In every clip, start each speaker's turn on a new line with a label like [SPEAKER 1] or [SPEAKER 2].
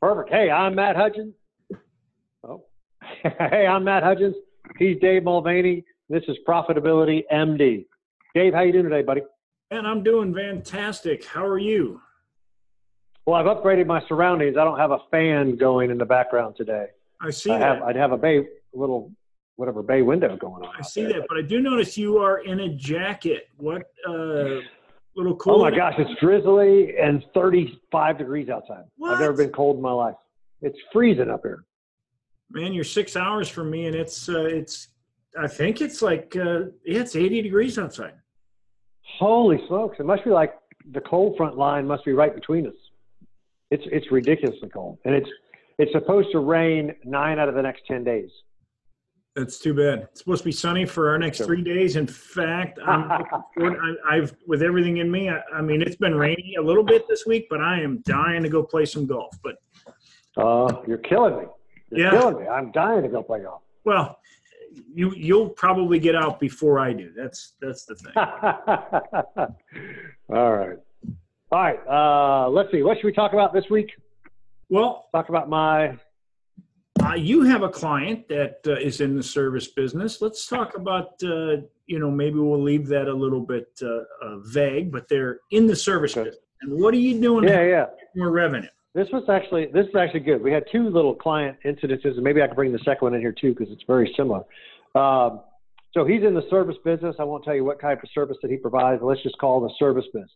[SPEAKER 1] Perfect. Hey, I'm Matt Hudgens. Oh, hey, I'm Matt Hudgens. He's Dave Mulvaney. This is Profitability MD. Dave, how you doing today, buddy?
[SPEAKER 2] And I'm doing fantastic. How are you?
[SPEAKER 1] Well, I've upgraded my surroundings. I don't have a fan going in the background today.
[SPEAKER 2] I see
[SPEAKER 1] I
[SPEAKER 2] that.
[SPEAKER 1] have, I'd have a bay, little, whatever bay window going on.
[SPEAKER 2] I see
[SPEAKER 1] there.
[SPEAKER 2] that, but I do notice you are in a jacket. What uh, little
[SPEAKER 1] Oh my gosh, it's drizzly and 35 degrees outside. I've never been cold in my life. It's freezing up here.
[SPEAKER 2] Man, you're six hours from me, and it's uh, it's. I think it's like uh, yeah, it's 80 degrees outside.
[SPEAKER 1] Holy smokes! It must be like the cold front line must be right between us. It's it's ridiculously cold, and it's it's supposed to rain nine out of the next ten days.
[SPEAKER 2] That's too bad. It's supposed to be sunny for our next three days. In fact, I'm I, I've with everything in me. I, I mean, it's been rainy a little bit this week, but I am dying to go play some golf. But
[SPEAKER 1] Oh, you're killing me! You're
[SPEAKER 2] Yeah.
[SPEAKER 1] killing me! I'm dying to go play golf.
[SPEAKER 2] well, you you'll probably get out before I do. That's that's the thing.
[SPEAKER 1] All right, all right. Uh, let's see. What should we talk about this week?
[SPEAKER 2] Well,
[SPEAKER 1] Talk about my
[SPEAKER 2] uh, you have a client that uh, is in the service business. Let's talk about, uh, you know, maybe we'll leave that a little bit uh, uh, vague, but they're in the service
[SPEAKER 1] Okay.
[SPEAKER 2] business. And what are you doing
[SPEAKER 1] yeah
[SPEAKER 2] to
[SPEAKER 1] yeah.
[SPEAKER 2] get more revenue?
[SPEAKER 1] This was actually this is actually good. We had two little client incidences, and maybe I can bring the second one in here too because it's very similar. Um, so he's in the service business. I won't tell you what type of service that he provides. Let's just call it the service business.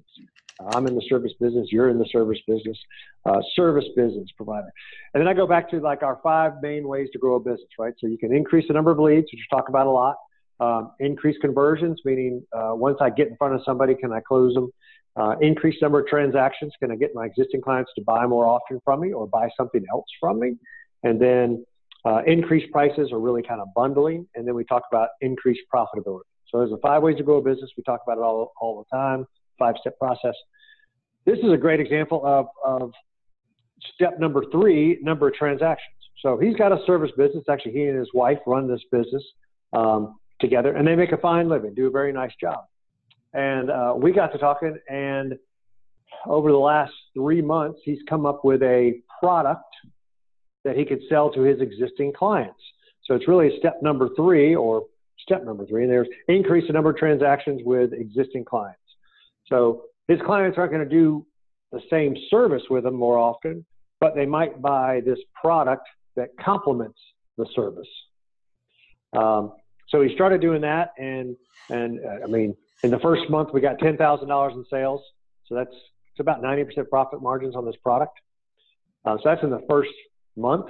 [SPEAKER 1] I'm in the service business. You're in the service business. Uh, service business provider. And then I go back to like our five main ways to grow a business, right? So you can increase the number of leads, which we talk about a lot. Um, increase conversions, meaning uh, once I get in front of somebody, can I close them? Uh, increase number of transactions. Can I get my existing clients to buy more often from me or buy something else from me? And then uh, increase prices or really kind of bundling. And then we talk about increased profitability. So there's the five ways to grow a business. We talk about it all, all the time, five step process. This is a great example of, of step number three, number of transactions. So he's got a service business. Actually, he and his wife run this business um, together and they make a fine living, do a very nice job. And uh, we got to talking, and over the last three months, he's come up with a product that he could sell to his existing clients. So it's really step number three, or step number three, and there's increase the number of transactions with existing clients. So his clients aren't going to do the same service with him more often, but they might buy this product that complements the service. Um, so he started doing that, and and uh, I mean, in the first month we got ten thousand dollars in sales. So that's it's about ninety percent profit margins on this product. Uh, so that's in the first month.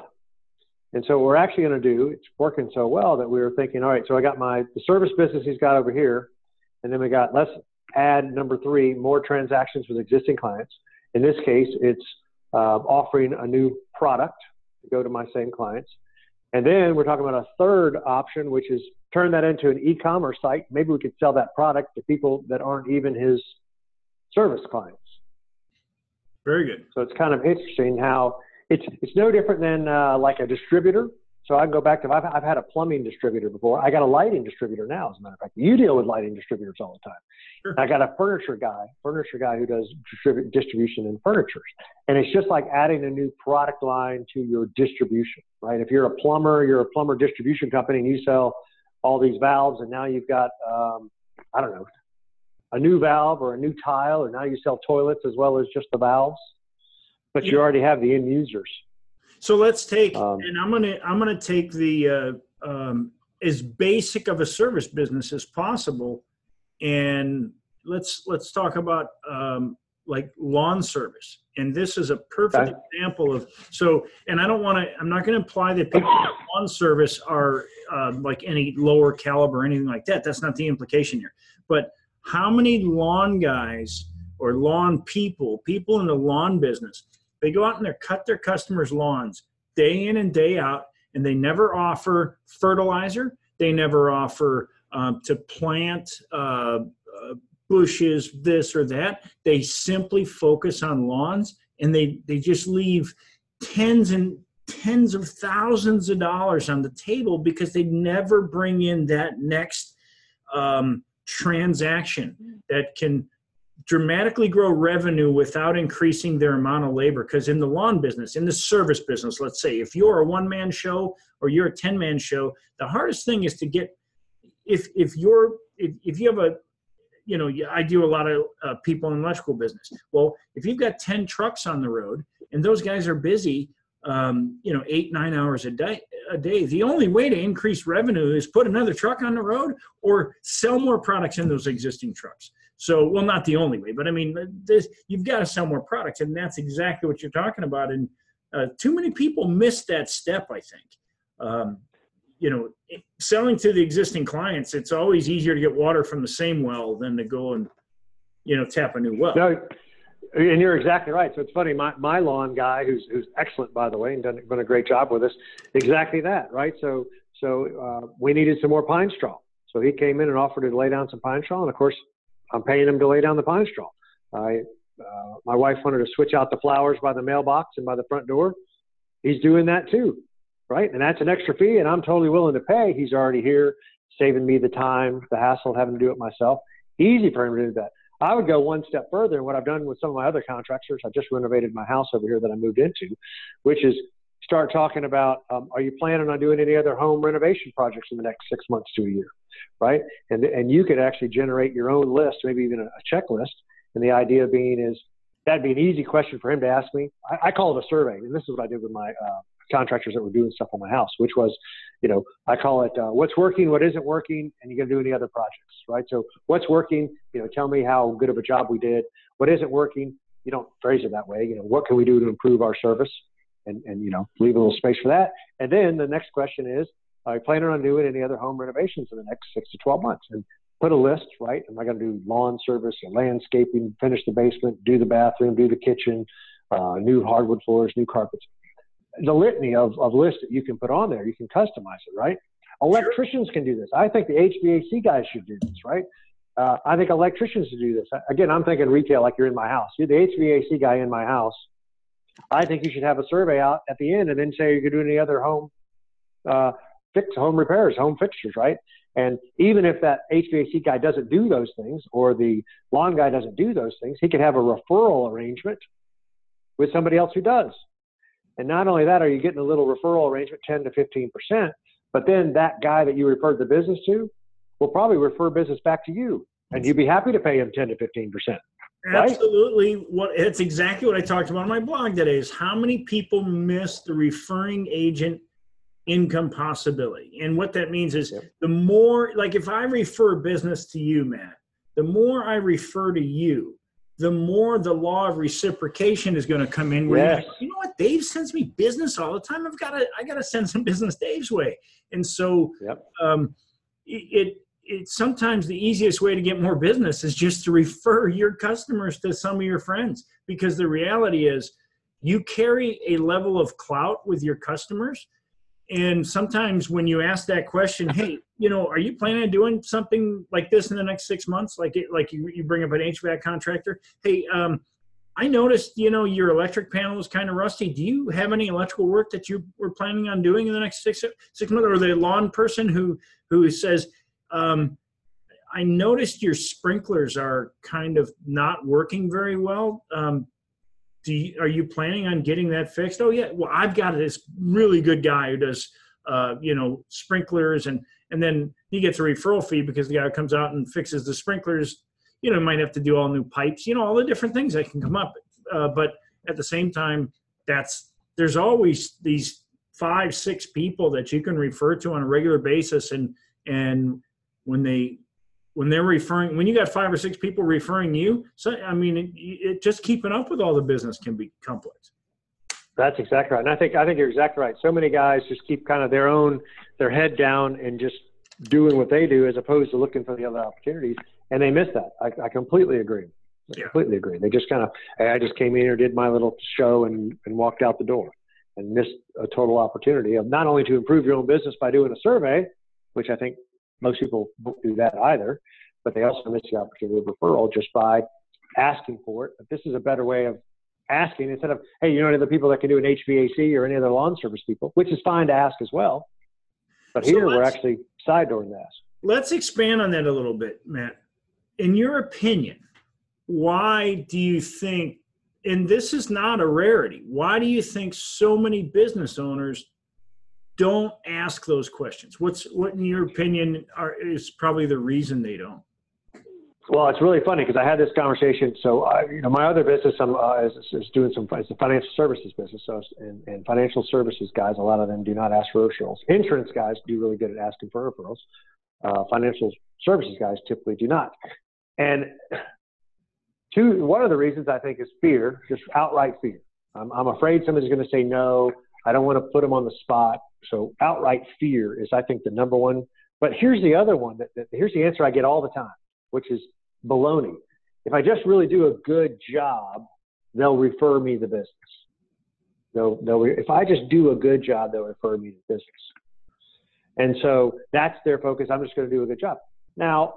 [SPEAKER 1] And so we're actually going to do, it's working so well that we were thinking, all right, so I got my the service business he's got over here, and then we got let's add number three more transactions with existing clients. In this case, it's uh, offering a new product to go to my same clients. And then we're talking about a third option, which is turn that into an e-commerce site. Maybe we could sell that product to people that aren't even his service clients.
[SPEAKER 2] Very good.
[SPEAKER 1] So it's kind of interesting how it's it's no different than uh, like a distributor. So I can go back to I've, I've had a plumbing distributor before. I got a lighting distributor now, as a matter of fact. You deal with lighting distributors all the time.
[SPEAKER 2] Sure.
[SPEAKER 1] I got a furniture guy, furniture guy who does distribu- distribution in furniture, and it's just like adding a new product line to your distribution, right? If you're a plumber, you're a plumber distribution company, and you sell all these valves, and now you've got um, I don't know a new valve or a new tile, or now you sell toilets as well as just the valves, but you already have the end users.
[SPEAKER 2] So let's take,
[SPEAKER 1] Um,
[SPEAKER 2] and I'm gonna I'm gonna take the uh, um, as basic of a service business as possible, and let's let's talk about um, like lawn service. And this is a perfect
[SPEAKER 1] Okay.
[SPEAKER 2] example of so. And I don't want to. I'm not going to imply that people in lawn service are uh, like any lower caliber or anything like that. That's not the implication here. But how many lawn guys or lawn people, people in the lawn business, they go out and they cut their customers' lawns day in and day out, and they never offer fertilizer. They never offer um, to plant uh, uh, bushes, this or that. They simply focus on lawns, and they they just leave tens and tens of thousands of dollars on the table because they never bring in that next um, transaction that can dramatically grow revenue without increasing their amount of labor. Because in the lawn business in the service business let's say if you're a one man show or you're a 10 man show the hardest thing is to get if if you're if, if you have a you know i do a lot of uh, people in electrical business. Well if you've got 10 trucks on the road and those guys are busy um, you know eight nine hours a day a day the only way to increase revenue is put another truck on the road or sell more products in those existing trucks so well not the only way but i mean this, you've got to sell more products and that's exactly what you're talking about and uh, too many people miss that step i think um, you know selling to the existing clients it's always easier to get water from the same well than to go and you know tap a new well
[SPEAKER 1] no and you're exactly right. So it's funny. My my lawn guy, who's who's excellent by the way, and done, done a great job with us. Exactly that, right? So so uh, we needed some more pine straw. So he came in and offered to lay down some pine straw, and of course, I'm paying him to lay down the pine straw. I uh, my wife wanted to switch out the flowers by the mailbox and by the front door. He's doing that too, right? And that's an extra fee, and I'm totally willing to pay. He's already here, saving me the time, the hassle of having to do it myself. Easy for him to do that. I would go one step further. And what I've done with some of my other contractors, I just renovated my house over here that I moved into, which is start talking about um, are you planning on doing any other home renovation projects in the next six months to a year, right? And and you could actually generate your own list, maybe even a, checklist. And the idea being is that'd be an easy question for him to ask me. I, I call it a survey, and this is what I did with my uh, contractors that were doing stuff on my house, which was, you know, I call it uh, what's working, what isn't working, and you got to do any other projects, right? So what's working, you know, tell me how good of a job we did. What isn't working, you don't phrase it that way. You know, what can we do to improve our service, and and you know, leave a little space for that. And then the next question is, are you planning on doing any other home renovations in the next six to twelve months? And put a list, right? Am I going to do lawn service, and landscaping, finish the basement, do the bathroom, do the kitchen, uh, new hardwood floors, new carpets? the litany of, of lists that you can put on there. You can customize it, right? Electricians can do this. I think the HVAC guys should do this, right? Uh, I think electricians should do this. Again, I'm thinking retail like you're in my house. You're the HVAC guy in my house. I think you should have a survey out at the end and then say you going to do any other home uh, fix, home repairs, home fixtures, right? And even if that HVAC guy doesn't do those things or the lawn guy doesn't do those things, he could have a referral arrangement with somebody else who does. And not only that, are you getting a little referral arrangement, 10 to 15%, but then that guy that you referred the business to will probably refer business back to you. And you'd be happy to pay him 10 to 15%.
[SPEAKER 2] Right? Absolutely. What it's exactly what I talked about on my blog today is how many people miss the referring agent income possibility. And what that means is yep. the more like if I refer business to you, Matt, the more I refer to you, the more the law of reciprocation is going to come in. Where yes. you know what, Dave sends me business all the time. I've got to, I got to send some business Dave's way. And so, yep. um, it, it, sometimes the easiest way to get more business is just to refer your customers to some of your friends because the reality is you carry a level of clout with your customers and sometimes when you ask that question, hey, you know, are you planning on doing something like this in the next six months? Like it, like you, you bring up an HVAC contractor. Hey, um, I noticed, you know, your electric panel is kind of rusty. Do you have any electrical work that you were planning on doing in the next six six months? Or the lawn person who who says, um, I noticed your sprinklers are kind of not working very well. Um, do you, are you planning on getting that fixed? Oh yeah, well I've got this really good guy who does uh, you know sprinklers and and then he gets a referral fee because the guy comes out and fixes the sprinklers. You know, might have to do all new pipes. You know, all the different things that can come up. Uh, but at the same time, that's there's always these five six people that you can refer to on a regular basis and and when they when they're referring when you got five or six people referring you so i mean it, it, just keeping up with all the business can be complex.
[SPEAKER 1] That's exactly right and i think i think you're exactly right. So many guys just keep kind of their own their head down and just doing what they do as opposed to looking for the other opportunities and they miss that. I, I completely agree. I yeah. completely agree. They just kind of hey, i just came in here did my little show and and walked out the door and missed a total opportunity of not only to improve your own business by doing a survey which i think most people won't do that either, but they also miss the opportunity of referral just by asking for it. But this is a better way of asking instead of, hey, you know any other people that can do an HVAC or any other lawn service people, which is fine to ask as well. But here so we're actually side dooring the ask.
[SPEAKER 2] Let's expand on that a little bit, Matt. In your opinion, why do you think and this is not a rarity why do you think so many business owners don't ask those questions what's what in your opinion are, is probably the reason they don't
[SPEAKER 1] well, it's really funny because I had this conversation. So, I, you know, my other business uh, is, is doing some it's a financial services business. So, and, and financial services guys, a lot of them do not ask for referrals. Insurance guys do really good at asking for referrals. Uh, financial services guys typically do not. And two, one of the reasons I think is fear, just outright fear. I'm, I'm afraid somebody's going to say no. I don't want to put them on the spot. So, outright fear is, I think, the number one. But here's the other one. That, that here's the answer I get all the time which is baloney. If I just really do a good job, they'll refer me the business. They'll, they'll, if I just do a good job, they'll refer me the business. And so that's their focus. I'm just going to do a good job. Now,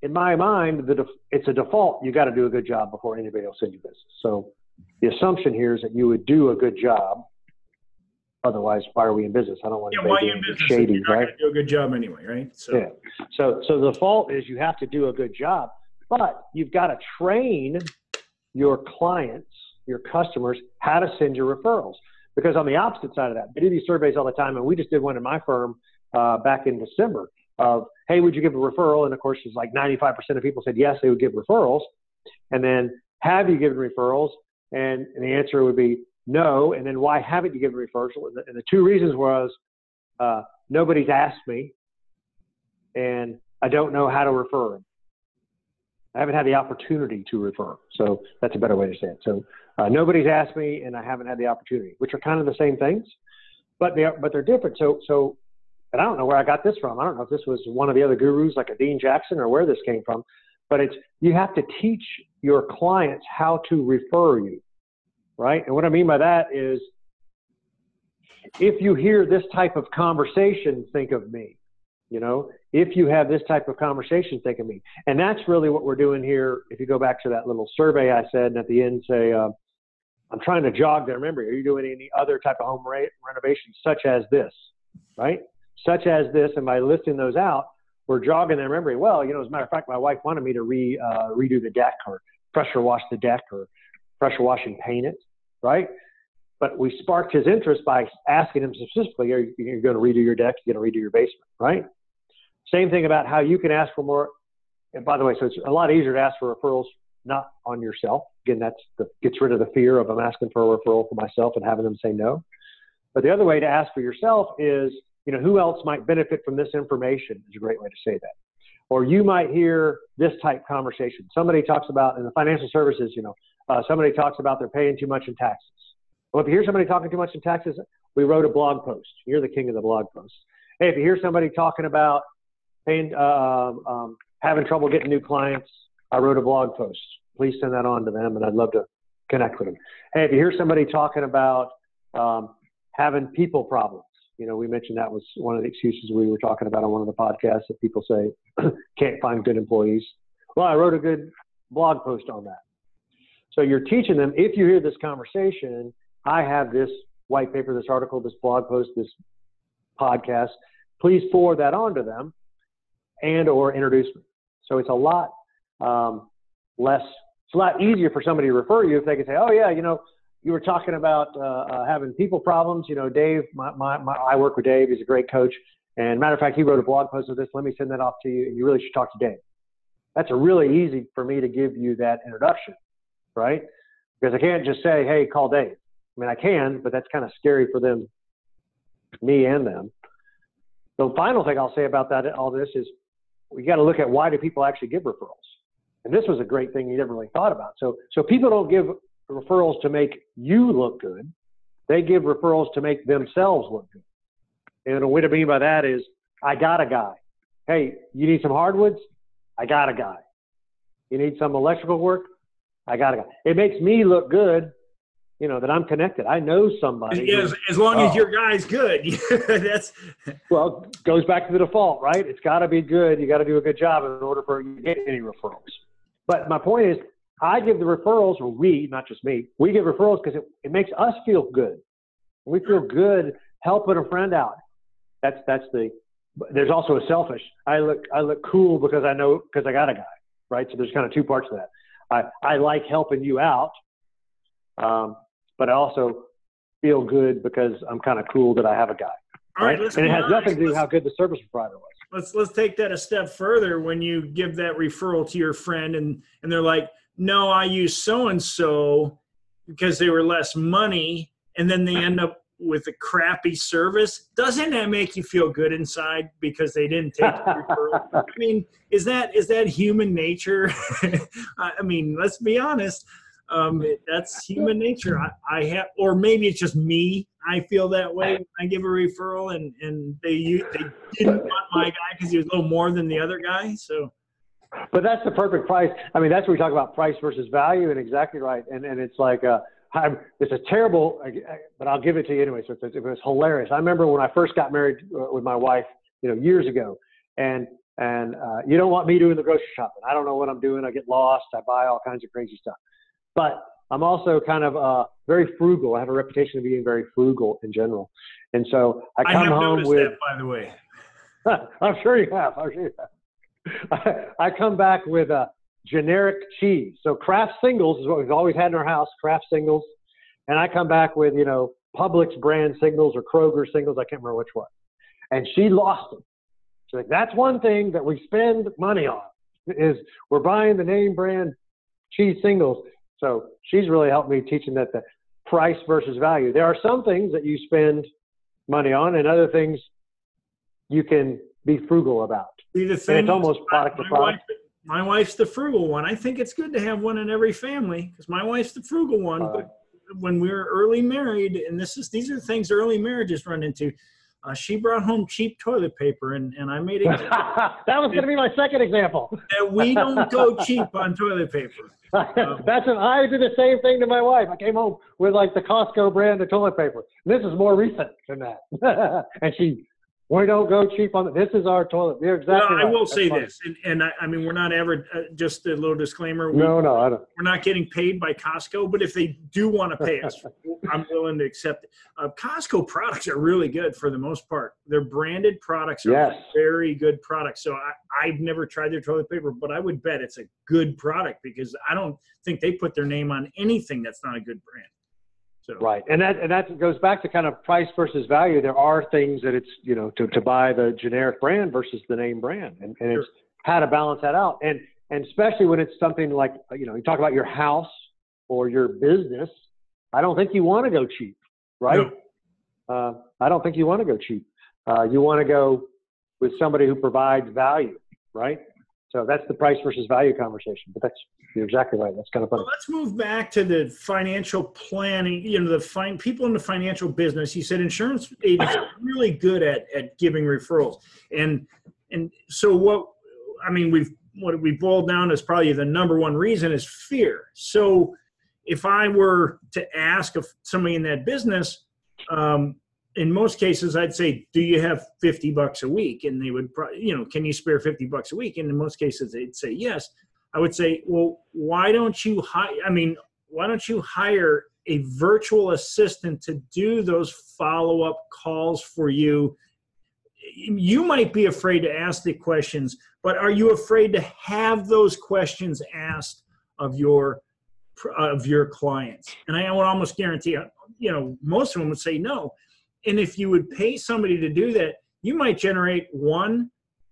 [SPEAKER 1] in my mind, the def- it's a default. You got to do a good job before anybody will send you business. So the assumption here is that you would do a good job Otherwise, why are we in business? I don't want
[SPEAKER 2] yeah,
[SPEAKER 1] to
[SPEAKER 2] why you in business? Shady, You're right? Do a good job anyway, right?
[SPEAKER 1] So. Yeah. So, so the fault is you have to do a good job, but you've got to train your clients, your customers, how to send your referrals. Because on the opposite side of that, we do these surveys all the time, and we just did one in my firm uh, back in December of, hey, would you give a referral? And of course, it's like 95% of people said yes, they would give referrals. And then, have you given referrals? And, and the answer would be no, and then why haven't you given referrals? And the, and the two reasons was uh, nobody's asked me, and I don't know how to refer them. I haven't had the opportunity to refer. So that's a better way to say it. So uh, nobody's asked me, and I haven't had the opportunity, which are kind of the same things, but they are, but they're different. So so, and I don't know where I got this from. I don't know if this was one of the other gurus, like a Dean Jackson, or where this came from. But it's you have to teach your clients how to refer you right? And what I mean by that is if you hear this type of conversation, think of me. You know, if you have this type of conversation, think of me. And that's really what we're doing here. If you go back to that little survey I said, and at the end say, uh, I'm trying to jog their memory. Are you doing any other type of home re- renovation, such as this, right? Such as this, and by listing those out, we're jogging their memory. Well, you know, as a matter of fact, my wife wanted me to re uh, redo the deck or pressure wash the deck or pressure wash and paint it, right? But we sparked his interest by asking him specifically, are you going to redo your deck? You're going to redo your basement, right? Same thing about how you can ask for more. And by the way, so it's a lot easier to ask for referrals not on yourself. Again, that's the, gets rid of the fear of I'm asking for a referral for myself and having them say no. But the other way to ask for yourself is, you know, who else might benefit from this information is a great way to say that. Or you might hear this type conversation. Somebody talks about in the financial services, you know, uh, somebody talks about they're paying too much in taxes. Well, if you hear somebody talking too much in taxes, we wrote a blog post. You're the king of the blog post. Hey, if you hear somebody talking about paying, uh, um, having trouble getting new clients, I wrote a blog post. Please send that on to them, and I'd love to connect with them. Hey, if you hear somebody talking about um, having people problems, you know, we mentioned that was one of the excuses we were talking about on one of the podcasts that people say can't find good employees. Well, I wrote a good blog post on that. So you're teaching them, if you hear this conversation, I have this white paper, this article, this blog post, this podcast, please forward that on to them and or introduce me. So it's a lot um, less, it's a lot easier for somebody to refer you if they can say, oh yeah, you know, you were talking about uh, uh, having people problems. You know, Dave, my, my, my, I work with Dave. He's a great coach. And matter of fact, he wrote a blog post of this. Let me send that off to you. And you really should talk to Dave. That's a really easy for me to give you that introduction right? Because I can't just say, hey, call Dave. I mean, I can, but that's kind of scary for them, me and them. The final thing I'll say about that, all this is we got to look at why do people actually give referrals? And this was a great thing you never really thought about. So, so people don't give referrals to make you look good. They give referrals to make themselves look good. And what I mean by that is, I got a guy. Hey, you need some hardwoods? I got a guy. You need some electrical work? I got to go. It makes me look good, you know, that I'm connected. I know somebody.
[SPEAKER 2] Yeah, as, as long as oh. your guy's good. That's
[SPEAKER 1] well, goes back to the default, right? It's got to be good. You got to do a good job in order for you to get any referrals. But my point is, I give the referrals, or we, not just me, we give referrals because it, it makes us feel good. We feel good helping a friend out. That's that's the. There's also a selfish. I look I look cool because I know because I got a guy, right? So there's kind of two parts to that. I, I like helping you out, um, but I also feel good because I'm kind of cool that I have a guy.
[SPEAKER 2] All right, let's
[SPEAKER 1] and it has nothing to do
[SPEAKER 2] Let's-
[SPEAKER 1] how good the service provider was.
[SPEAKER 2] let's let's take that a step further when you give that referral to your friend and and they're like no i use so and so because they were less money and then they end up with a crappy service doesn't that make you feel good inside because they didn't take the referral? I mean is that is that human nature? I mean let's be honest. Um, that's human nature. I, I have or maybe it's just me. I feel that way when i give a referral and and they they didn't want my guy because he was a little more than the other guy so.
[SPEAKER 1] But that's the perfect price. I mean, that's where we talk about price versus value, and exactly right. And and it's like uh, I'm, it's a terrible, but I'll give it to you anyway. So it's, it was hilarious. I remember when I first got married uh, with my wife, you know, years ago, and and uh, you don't want me doing the grocery shopping. I don't know what I'm doing. I get lost. I buy all kinds of crazy stuff. But I'm also kind of uh, very frugal. I have a reputation of being very frugal in general, and so I
[SPEAKER 2] i
[SPEAKER 1] come
[SPEAKER 2] have
[SPEAKER 1] home
[SPEAKER 2] noticed
[SPEAKER 1] with.
[SPEAKER 2] that by the way
[SPEAKER 1] I'm sure you have. I'm sure you have. I, I come back with a generic cheese. So Kraft singles is what we've always had in our house, Kraft singles. And I come back with, you know, Publix brand singles or Kroger singles. I can't remember which one. And she lost them. She's like, that's one thing that we spend money on is we're buying the name brand cheese singles. So she's really helped me teaching that the price versus value. There are some things that you spend money on and other things you can be frugal about.
[SPEAKER 2] See, the
[SPEAKER 1] And it's almost product to product.
[SPEAKER 2] wife, my wife's the frugal one. I think it's good to have one in every family because my wife's the frugal one.
[SPEAKER 1] All
[SPEAKER 2] But when we were early married, and this is these are the things early marriages run into. Uh, she brought home cheap toilet paper, and, and I made it
[SPEAKER 1] that was going to be my second example.
[SPEAKER 2] that we don't go cheap on toilet paper.
[SPEAKER 1] That's an, I did the same thing to my wife. I came home with like the Costco brand of toilet paper. This is more recent than that. and she, we don't go cheap on it. This is our toilet. You're exactly
[SPEAKER 2] well, I
[SPEAKER 1] right.
[SPEAKER 2] will
[SPEAKER 1] That's
[SPEAKER 2] say
[SPEAKER 1] funny.
[SPEAKER 2] this, and, and I, I mean, we're not ever, uh, just a little disclaimer, we,
[SPEAKER 1] No, no, I don't.
[SPEAKER 2] we're not getting paid by Costco, but if they do want to pay us, I'm willing to accept it. Uh, Costco products are really good for the most part. They're branded products are
[SPEAKER 1] Yes.
[SPEAKER 2] very good products. So I, I've never tried their toilet paper, but I would bet it's a good product because I don't think they put their name on anything that's not a good brand. So
[SPEAKER 1] Right, and that and that goes back to kind of price versus value. There are things that it's you know to, to buy the generic brand versus the name brand, and, and it's how to balance that out. And and especially when it's something like you know you talk about your house or your business, I don't think you want to go cheap, right? Uh, I don't think you want to go cheap. Uh, you want to go with somebody who provides value, right? So that's the price versus value conversation. But that's you're exactly right. That's kind of funny.
[SPEAKER 2] Well, let's move back to the financial planning. You know, the fine people in the financial business. You said insurance agents are really good at at giving referrals, and and so what? I mean, we've what we boiled down is probably the number one reason is fear. So, if I were to ask of somebody in that business, um, in most cases, I'd say, "Do you have fifty bucks a week?" And they would, probably, you know, "Can you spare fifty bucks a week?" And in most cases, they'd say yes. I would say, well, why don't you hire? I mean, why don't you hire a virtual assistant to do those follow up calls for you? You might be afraid to ask the questions, but are you afraid to have those questions asked of your of your clients? And I would almost guarantee, you know, most of them would say no. And if you would pay somebody to do that, you might generate one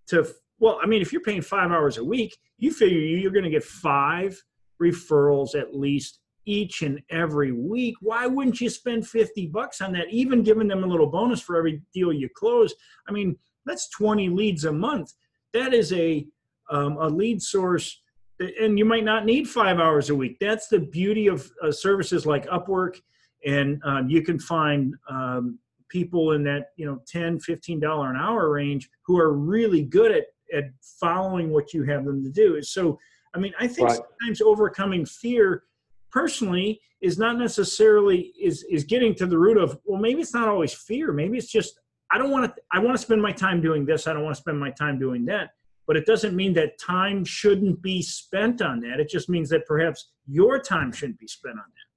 [SPEAKER 2] to well, I mean, if you're paying five hours a week, you figure you're going to get five referrals at least each and every week. Why wouldn't you spend 50 bucks on that, even giving them a little bonus for every deal you close? I mean, that's 20 leads a month. That is a, um, a lead source, and you might not need five hours a week. That's the beauty of uh, services like Upwork, and um, you can find um, people in that you know 10 15 dollar an hour range who are really good at at following what you have them to do so i mean i think
[SPEAKER 1] Right.
[SPEAKER 2] sometimes overcoming fear personally is not necessarily is is getting to the root of well maybe it's not always fear maybe it's just i don't want to i want to spend my time doing this i don't want to spend my time doing that but it doesn't mean that time shouldn't be spent on that it just means that perhaps your time shouldn't be spent on that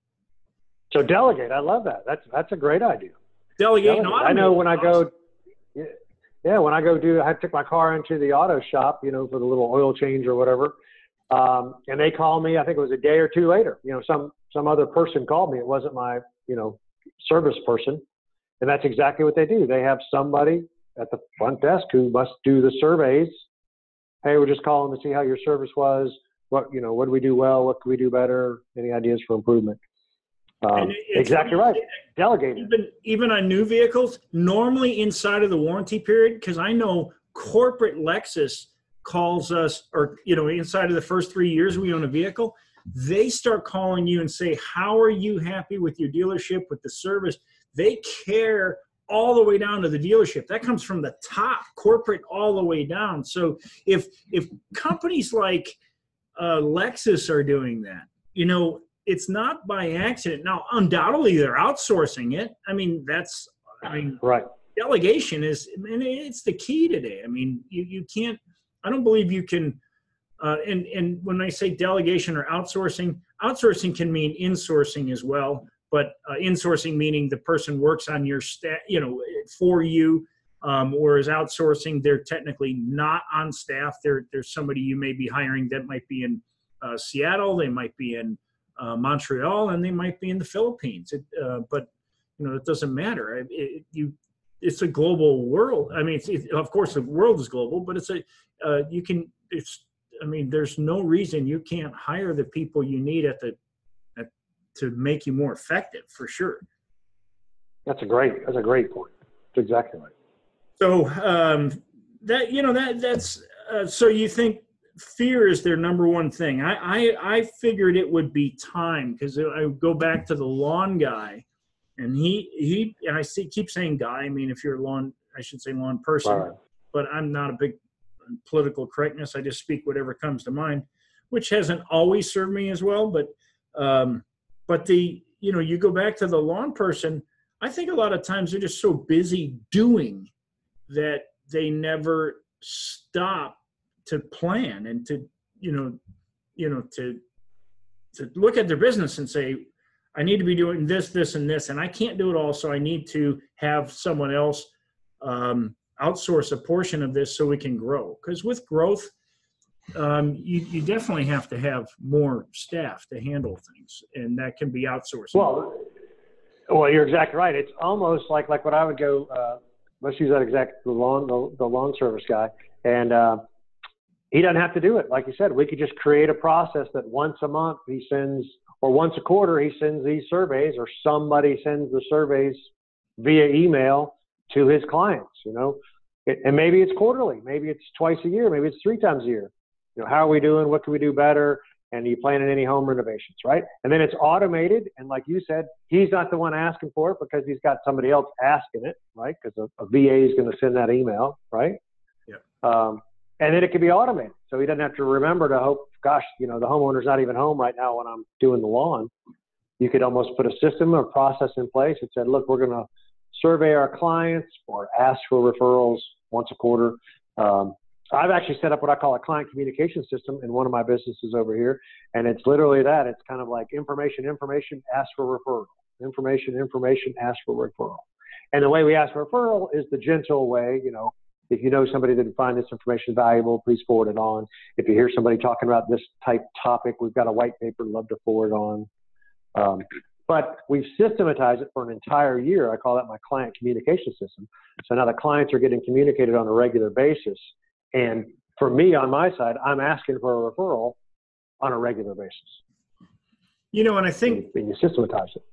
[SPEAKER 1] So delegate. I love that. That's that's a great idea.
[SPEAKER 2] delegate
[SPEAKER 1] Delegate. I know when I go, yeah, when I go do, I took my car into the auto shop, you know, for the little oil change or whatever. Um, and they call me. I think it was a day or two later. You know, some some other person called me. It wasn't my you know service person, and that's exactly what they do. They have somebody at the front desk who must do the surveys. Hey, we're just calling to see how your service was. What you know, what do we do well? What can we do better? Any ideas for improvement? Um, exactly right. Delegating.
[SPEAKER 2] Even even on new vehicles, normally inside of the warranty period, because I know corporate Lexus calls us, or you know, inside of the first three years we own a vehicle, they start calling you and say, "How are you happy with your dealership, with the service?" They care all the way down to the dealership. That comes from the top, corporate all the way down. So if if companies like uh, Lexus are doing that, you know, it's not by accident. Now, undoubtedly, they're outsourcing it. I mean, that's I mean,
[SPEAKER 1] right.
[SPEAKER 2] Delegation is, and it's the key today. I mean, you you can't. I don't believe you can. Uh, and and when I say delegation or outsourcing, outsourcing can mean insourcing as well. But uh, insourcing meaning the person works on your staff, you know, for you. Um, whereas outsourcing, they're technically not on staff. There, there's somebody you may be hiring that might be in uh, Seattle. They might be in uh, Montreal, and they might be in the Philippines. It, uh, but you know, it doesn't matter. It, it, you, it's a global world. I mean, of course, the world is global, but it's a uh, you can. It's. I mean, there's no reason you can't hire the people you need at the at, to make you more effective for sure.
[SPEAKER 1] That's a great. That's a great point. That's exactly right.
[SPEAKER 2] So um, that you know that that's uh, so you think fear is their number one thing. I I, I figured it would be time because I go back to the lawn guy, and he he and I see keep saying guy. I mean, if you're a lawn, I should say lawn person, right. but I'm not a big political correctness. I just speak whatever comes to mind, which hasn't always served me as well. But um, but the you know you go back to the lawn person. I think a lot of times they're just so busy doing that they never stop to plan and to you know you know to to look at their business and say i need to be doing this this and this and i can't do it all so i need to have someone else um, outsource a portion of this so we can grow. Because with growth um, you, you definitely have to have more staff to handle things and that can be outsourced
[SPEAKER 1] well well you're exactly right. It's almost like like what i would go uh, let's use that exact the lawn the, the lawn service guy and uh, he doesn't have to do it. Like you said, we could just create a process that once a month he sends, or once a quarter he sends these surveys, or somebody sends the surveys via email to his clients. You know, it, and maybe it's quarterly, maybe it's twice a year, maybe it's three times a year. You know, how are we doing? What can we do better? And are you planning any home renovations, right? And then it's automated, and like you said, he's not the one asking for it because he's got somebody else asking it, right? Because a, a VA is going to send that email, right?
[SPEAKER 2] Yeah.
[SPEAKER 1] Um, and then it can be automated. So he doesn't have to remember to hope, gosh, you know, the homeowner's not even home right now when I'm doing the lawn. You could almost put a system or process in place that said, look, we're going to survey our clients or ask for referrals once a quarter. Um, I've actually set up what I call a client communication system in one of my businesses over here. And it's literally that. It's kind of like information, information, ask for referral. Information, information, ask for referral. And the way we ask for referral is the gentle way, you know, if you know somebody that would find this information valuable, please forward it on. If you hear somebody talking about this type topic, we've got a white paper, love to forward on. Um, but we've systematized it for an entire year. I call that my client communication system. So now the clients are getting communicated on a regular basis. And for me on my side, I'm asking for a referral on a regular basis.
[SPEAKER 2] You know, and I think
[SPEAKER 1] and you systematize it.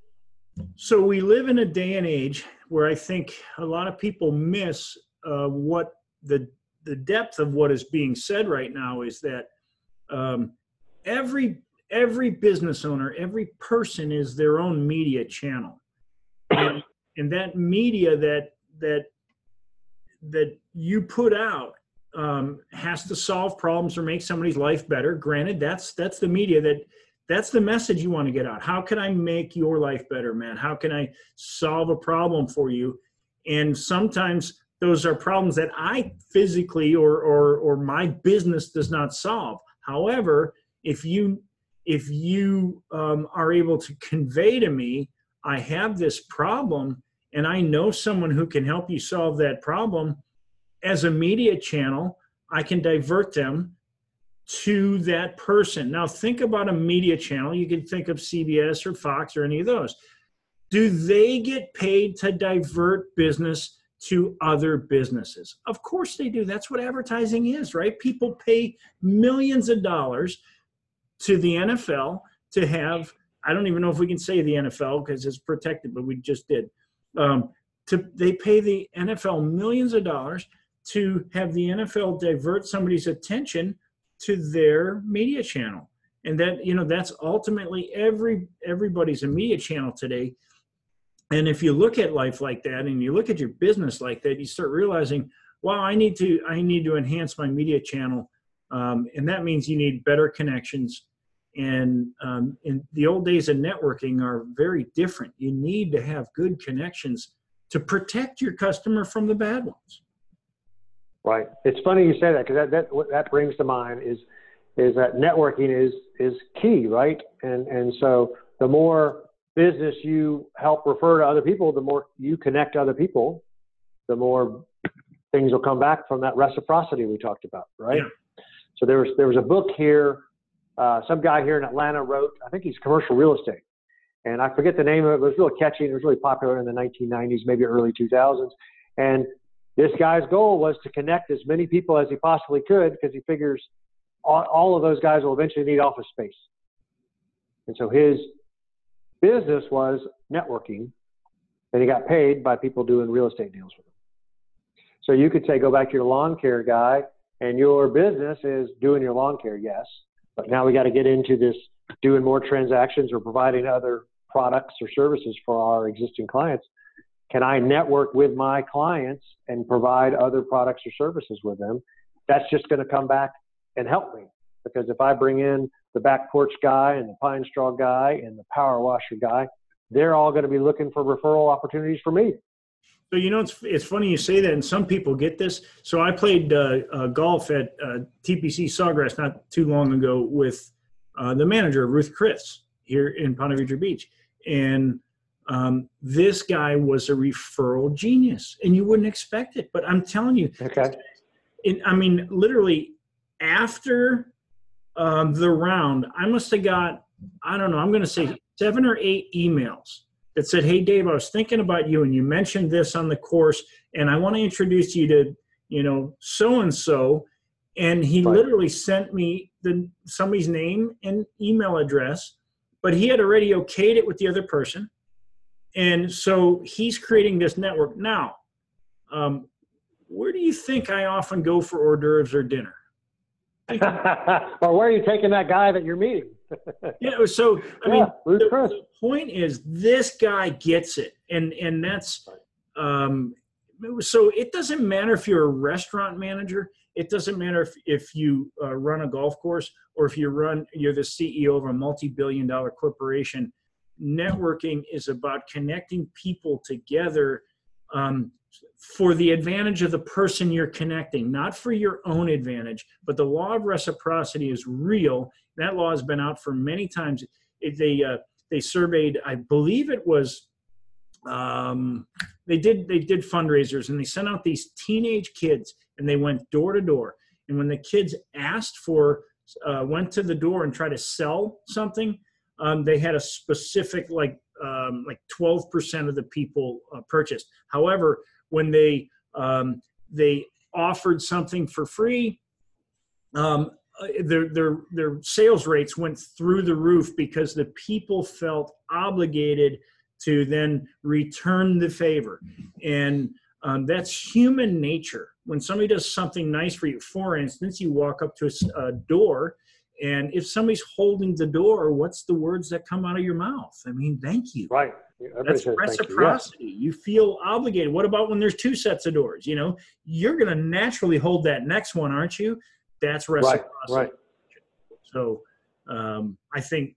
[SPEAKER 2] So we live in a day and age where I think a lot of people miss uh, what the the depth of what is being said right now is that um, every every business owner, every person is their own media channel, and, and that media that that that you put out um, has to solve problems or make somebody's life better. Granted, that's that's the media that that's the message you want to get out. How can I make your life better, man? How can I solve a problem for you? And sometimes those are problems that I physically or or or my business does not solve. However, if you if you um, are able to convey to me, I have this problem, and I know someone who can help you solve that problem, as a media channel, I can divert them to that person. Now, think about a media channel. You can think of CBS or Fox or any of those. Do they get paid to divert business to other businesses? Of course they do. That's what advertising is, right? People pay millions of dollars to the NFL to have, I don't even know if we can say the NFL because it's protected, but we just did. Um, to, they pay the NFL millions of dollars to have the NFL divert somebody's attention to their media channel. And that, you know, that's ultimately every everybody's a media channel today. And if you look at life like that and you look at your business like that, you start realizing, wow, I need to I need to enhance my media channel. Um, and that means you need better connections. And um, in the old days of networking are very different. You need to have good connections to protect your customer from the bad ones.
[SPEAKER 1] Right. It's funny you say that because that, that what that brings to mind is is that networking is is key, right? And and so the more business you help refer to other people, the more you connect other people, the more things will come back from that reciprocity we talked about, right? Yeah. So there was there was a book here, uh, some guy here in Atlanta wrote. I think he's commercial real estate, and I forget the name of it. It was really catchy. It was really popular in the 1990s, maybe early 2000s. And this guy's goal was to connect as many people as he possibly could because he figures all, all of those guys will eventually need office space. And so his business was networking, and he got paid by people doing real estate deals with him. So you could say, go back to your lawn care guy, and your business is doing your lawn care, yes. But now we got to get into this doing more transactions or providing other products or services for our existing clients. Can I network with my clients and provide other products or services with them? That's just going to come back and help me because if I bring in the back porch guy and the pine straw guy and the power washer guy, they're all going to be looking for referral opportunities for me.
[SPEAKER 2] So you know it's it's funny you say that, and some people get this. So I played uh, uh, golf at uh, TPC Sawgrass not too long ago with uh, the manager Ruth Chris here in Ponte Vedra Beach, and um, this guy was a referral genius, and you wouldn't expect it. But I'm telling you,
[SPEAKER 1] okay.
[SPEAKER 2] It, I mean, literally after um, the round, I must have got I don't know. I'm going to say seven or eight emails that said, "Hey, Dave, I was thinking about you, and you mentioned this on the course, and I want to introduce you to you know so and so." And he right. literally sent me the somebody's name and email address, but he had already okayed it with the other person and so he's creating this network now. Um, where do you think I often go for hors d'oeuvres or dinner?
[SPEAKER 1] or where are you taking that guy that you're meeting?
[SPEAKER 2] yeah, so I yeah, mean, the, the, point is this guy gets it, and and that's um, so it doesn't matter if you're a restaurant manager. It doesn't matter if if you uh, run a golf course or if you run you're the CEO of a multi-billion dollar corporation networking is about connecting people together um, for the advantage of the person you're connecting, not for your own advantage. But the law of reciprocity is real. That law has been out for many times. It, they uh, they surveyed, I believe it was, um, they did they did fundraisers and they sent out these teenage kids and they went door to door. And when the kids asked for, uh, went to the door and tried to sell something, um, they had a specific like um, like 12% of the people uh, purchased. However, when they um, they offered something for free, um, uh, their their their sales rates went through the roof because the people felt obligated to then return the favor, and um, that's human nature. When somebody does something nice for you, for instance, you walk up to a, a door and if somebody's holding the door, what's the words that come out of your mouth? I mean, thank you.
[SPEAKER 1] Right.
[SPEAKER 2] Everybody That's reciprocity. You. Yeah. you. feel obligated. What about when there's two sets of doors? You know, you're going to naturally hold that next one, aren't you? That's reciprocity.
[SPEAKER 1] Right. right.
[SPEAKER 2] So um, I think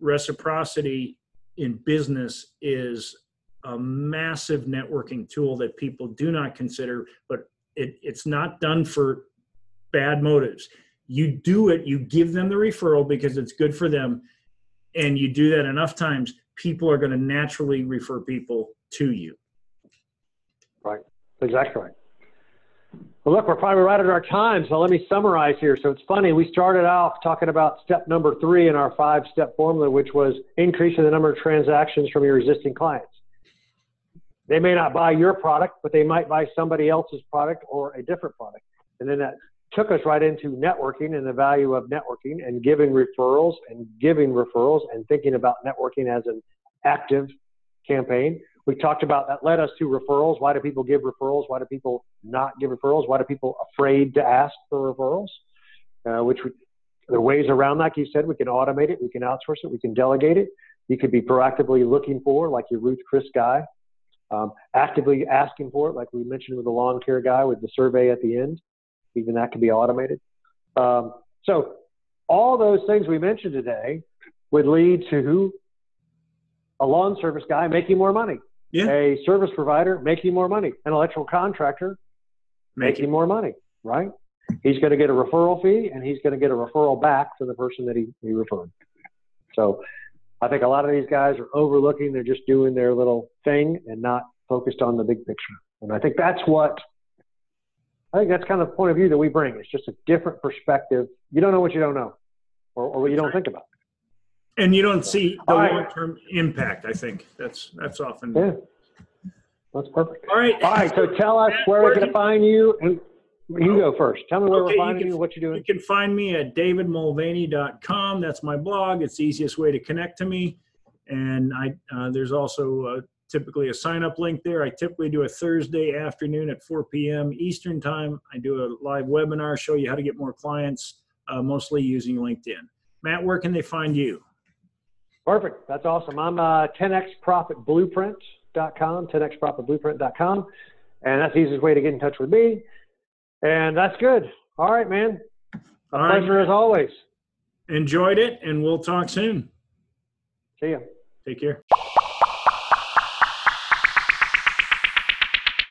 [SPEAKER 2] reciprocity in business is a massive networking tool that people do not consider, but it, it's not done for bad motives you do it, you give them the referral because it's good for them, and you do that enough times, people are going to naturally refer people to you.
[SPEAKER 1] Right. Exactly. Well, look, we're probably right at our time, so let me summarize here. So it's funny, we started off talking about step number three in our five step formula, which was increasing the number of transactions from your existing clients. They may not buy your product, but they might buy somebody else's product or a different product. And then that took us right into networking and the value of networking and giving referrals and giving referrals and thinking about networking as an active campaign. We talked about that led us to referrals. Why do people give referrals? Why do people not give referrals? Why do people afraid to ask for referrals? Uh, which we, there are ways around that. Like you said, we can automate it, we can outsource it, we can delegate it. You could be proactively looking for, like your Ruth Chris guy, um, actively asking for it, like we mentioned with the lawn care guy with the survey at the end. Even that can be automated. Um, so all those things we mentioned today would lead to a lawn service guy making more money,
[SPEAKER 2] Yeah.
[SPEAKER 1] a service provider making more money, an electrical contractor
[SPEAKER 2] Make
[SPEAKER 1] making
[SPEAKER 2] it.
[SPEAKER 1] more money, right? He's going to get a referral fee and he's going to get a referral back to the person that he, he referred. So I think a lot of these guys are overlooking, they're just doing their little thing and not focused on the big picture. And I think that's what, I think that's kind of the point of view that we bring. It's just a different perspective. You don't know what you don't know or, or what you don't think about.
[SPEAKER 2] And you don't see the
[SPEAKER 1] right.
[SPEAKER 2] long-term impact. I think that's that's often.
[SPEAKER 1] Yeah. That's perfect.
[SPEAKER 2] All right.
[SPEAKER 1] All right. So tell us where we're going to find you and you go first. Tell me where
[SPEAKER 2] Okay,
[SPEAKER 1] we're finding
[SPEAKER 2] can-
[SPEAKER 1] you, what you're doing.
[SPEAKER 2] You can find me at davidmulvaney.com. That's my blog. It's the easiest way to connect to me. And I uh, there's also uh, typically a sign up link there. I typically do a Thursday afternoon at 4 p.m. Eastern time. I do a live webinar, show you how to get more clients, uh, mostly using LinkedIn. Matt, where can they find you?
[SPEAKER 1] Perfect. That's awesome. I'm uh, 10xprofitblueprint.com, 10xprofitblueprint.com. And that's the easiest way to get in touch with me. And that's good. All right, man. A
[SPEAKER 2] All right.
[SPEAKER 1] pleasure as always.
[SPEAKER 2] Enjoyed it, and we'll talk soon.
[SPEAKER 1] See ya.
[SPEAKER 2] Take care.